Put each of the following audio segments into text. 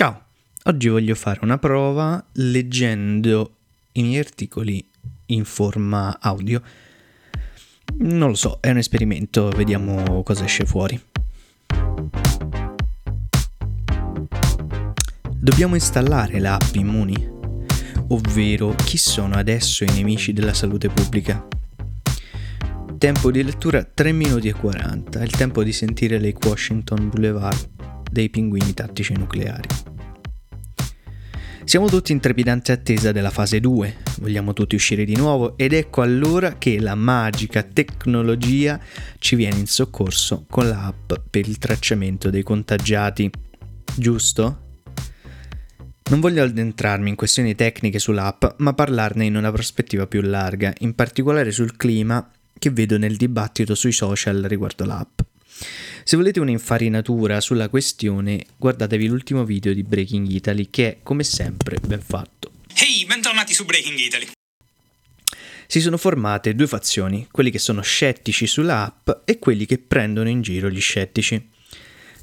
Ciao, oggi voglio fare una prova leggendo i miei articoli in forma audio. Non lo so, è un esperimento, vediamo cosa esce fuori. Dobbiamo installare l'app Immuni, ovvero chi sono adesso i nemici della salute pubblica. Tempo di lettura 3 minuti e 40, il tempo di sentire Lake Washington Boulevard dei pinguini tattici nucleari. Siamo tutti in trepidante attesa della fase 2, vogliamo tutti uscire di nuovo ed ecco allora che la magica tecnologia ci viene in soccorso con l'app per il tracciamento dei contagiati. Giusto? Non voglio addentrarmi in questioni tecniche sull'app, ma parlarne in una prospettiva più larga, in particolare sul clima che vedo nel dibattito sui social riguardo l'app. Se volete un'infarinatura sulla questione, guardatevi l'ultimo video di Breaking Italy che è, come sempre, ben fatto. Ehi, bentornati su Breaking Italy. Si sono formate due fazioni, quelli che sono scettici sulla app e quelli che prendono in giro gli scettici.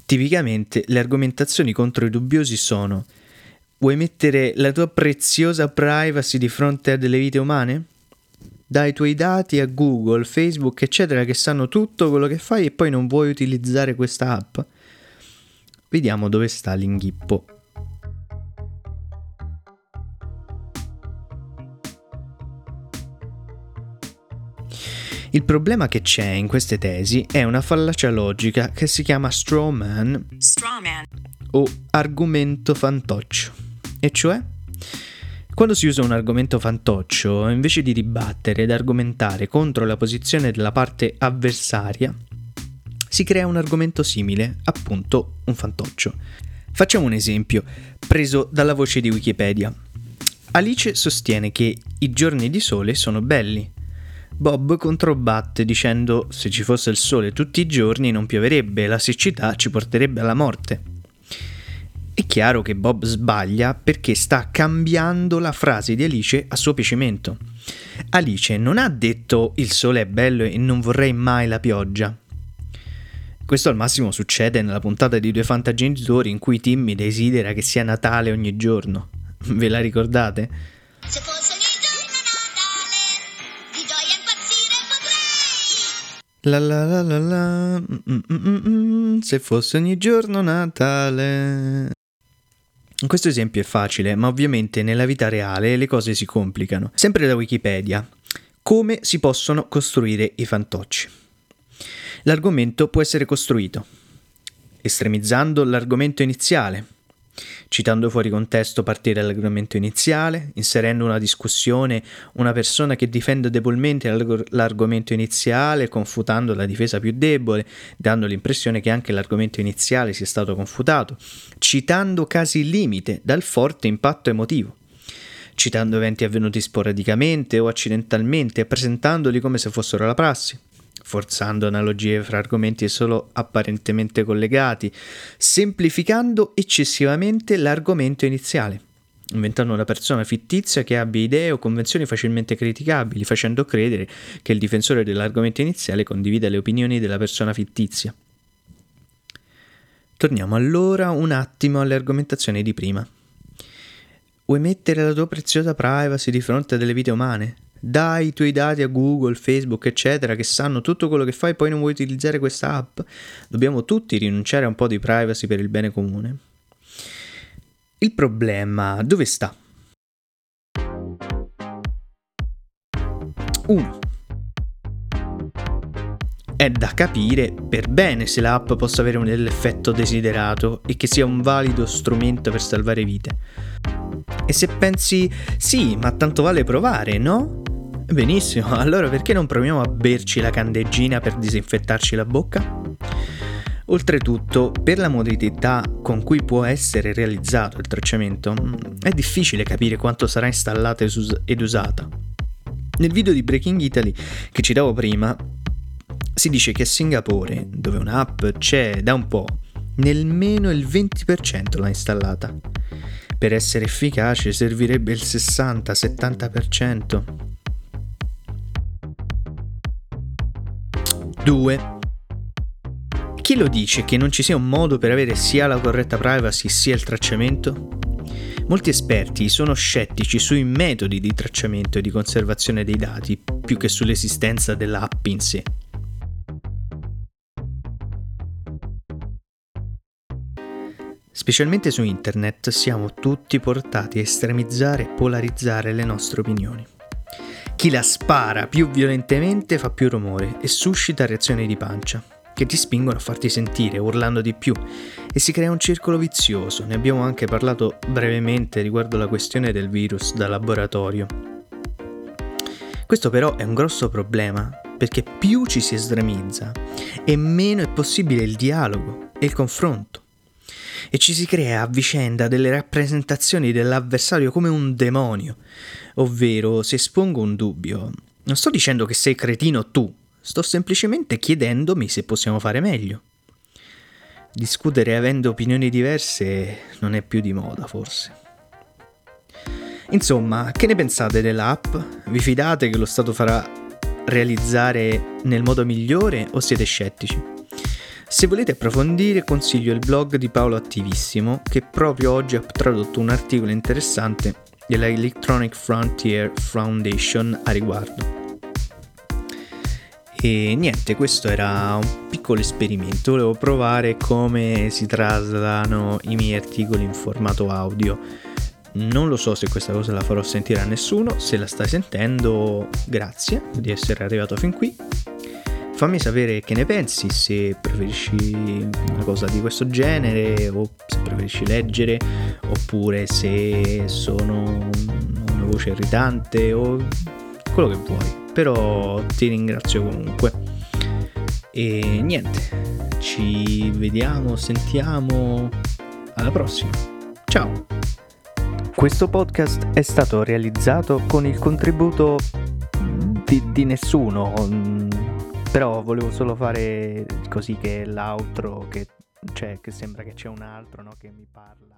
Tipicamente le argomentazioni contro i dubbiosi sono Vuoi mettere la tua preziosa privacy di fronte a delle vite umane? Dai tuoi dati a Google, Facebook, eccetera, che sanno tutto quello che fai e poi non vuoi utilizzare questa app? Vediamo dove sta l'inghippo. Il problema che c'è in queste tesi è una fallacia logica che si chiama straw man, straw man. o argomento fantoccio, e cioè quando si usa un argomento fantoccio, invece di dibattere ed argomentare contro la posizione della parte avversaria, si crea un argomento simile, appunto un fantoccio. Facciamo un esempio, preso dalla voce di Wikipedia. Alice sostiene che i giorni di sole sono belli. Bob controbatte dicendo se ci fosse il sole tutti i giorni non pioverebbe la siccità ci porterebbe alla morte. È chiaro che Bob sbaglia perché sta cambiando la frase di Alice a suo piacimento. Alice non ha detto il sole è bello e non vorrei mai la pioggia. Questo al massimo succede nella puntata di Due Fantagenitori in cui Timmy desidera che sia Natale ogni giorno. Ve la ricordate? Se fosse ogni giorno Natale, di gioia impazzire potrei! La la la la la, mm, mm, mm, se fosse ogni giorno Natale. Questo esempio è facile, ma ovviamente nella vita reale le cose si complicano. Sempre da Wikipedia. Come si possono costruire i fantocci? L'argomento può essere costruito estremizzando l'argomento iniziale, citando fuori contesto partire dall'argomento iniziale, inserendo una discussione una persona che difende debolmente l'argomento iniziale, confutando la difesa più debole, dando l'impressione che anche l'argomento iniziale sia stato confutato, citando casi limite dal forte impatto emotivo citando eventi avvenuti sporadicamente o accidentalmente e presentandoli come se fossero la prassi forzando analogie fra argomenti solo apparentemente collegati, semplificando eccessivamente l'argomento iniziale, inventando una persona fittizia che abbia idee o convenzioni facilmente criticabili, facendo credere che il difensore dell'argomento iniziale condivida le opinioni della persona fittizia. Torniamo allora un attimo alle argomentazioni di prima. Vuoi mettere la tua preziosa privacy di fronte a delle vite umane? Dai i tuoi dati a Google, Facebook, eccetera, che sanno tutto quello che fai, poi non vuoi utilizzare questa app. Dobbiamo tutti rinunciare a un po' di privacy per il bene comune. Il problema dove sta? 1. È da capire per bene se l'app possa avere un effetto desiderato e che sia un valido strumento per salvare vite. E se pensi sì, ma tanto vale provare, no? Benissimo, allora perché non proviamo a berci la candeggina per disinfettarci la bocca? Oltretutto, per la modalità con cui può essere realizzato il tracciamento, mm, è difficile capire quanto sarà installata ed usata. Nel video di Breaking Italy che citavo prima, si dice che a Singapore, dove un'app c'è da un po', nemmeno il 20% l'ha installata. Per essere efficace servirebbe il 60-70%. 2. chi lo dice che non ci sia un modo per avere sia la corretta privacy sia il tracciamento? Molti esperti sono scettici sui metodi di tracciamento e di conservazione dei dati più che sull'esistenza dell'app in sé. Specialmente su internet siamo tutti portati a estremizzare e polarizzare le nostre opinioni. Chi la spara più violentemente fa più rumore e suscita reazioni di pancia che ti spingono a farti sentire urlando di più e si crea un circolo vizioso. Ne abbiamo anche parlato brevemente riguardo la questione del virus da laboratorio. Questo però è un grosso problema perché più ci si estremizza e meno è possibile il dialogo e il confronto. E ci si crea a vicenda delle rappresentazioni dell'avversario come un demonio, ovvero se espongo un dubbio, non sto dicendo che sei cretino tu, Sto semplicemente chiedendomi se possiamo fare meglio. Discutere avendo opinioni diverse non è più di moda, forse. Insomma, che ne pensate dell'app? Vi fidate che lo Stato farà realizzare nel modo migliore o siete scettici? Se volete approfondire consiglio il blog di Paolo Attivissimo che proprio oggi ha tradotto un articolo interessante della Electronic Frontier Foundation a riguardo. E niente, questo era un piccolo esperimento, volevo provare come si trasladano i miei articoli in formato audio. Non lo so se questa cosa la farò sentire a nessuno, se la stai sentendo grazie di essere arrivato fin qui. Fammi sapere che ne pensi, se preferisci una cosa di questo genere o se preferisci leggere oppure se sono una voce irritante o quello che vuoi però ti ringrazio comunque. E niente, ci vediamo, sentiamo alla prossima. Ciao! Questo podcast è stato realizzato con il contributo di, di nessuno, mm, però volevo solo fare così che l'altro, che, cioè, che sembra che c'è un altro no, che mi parla.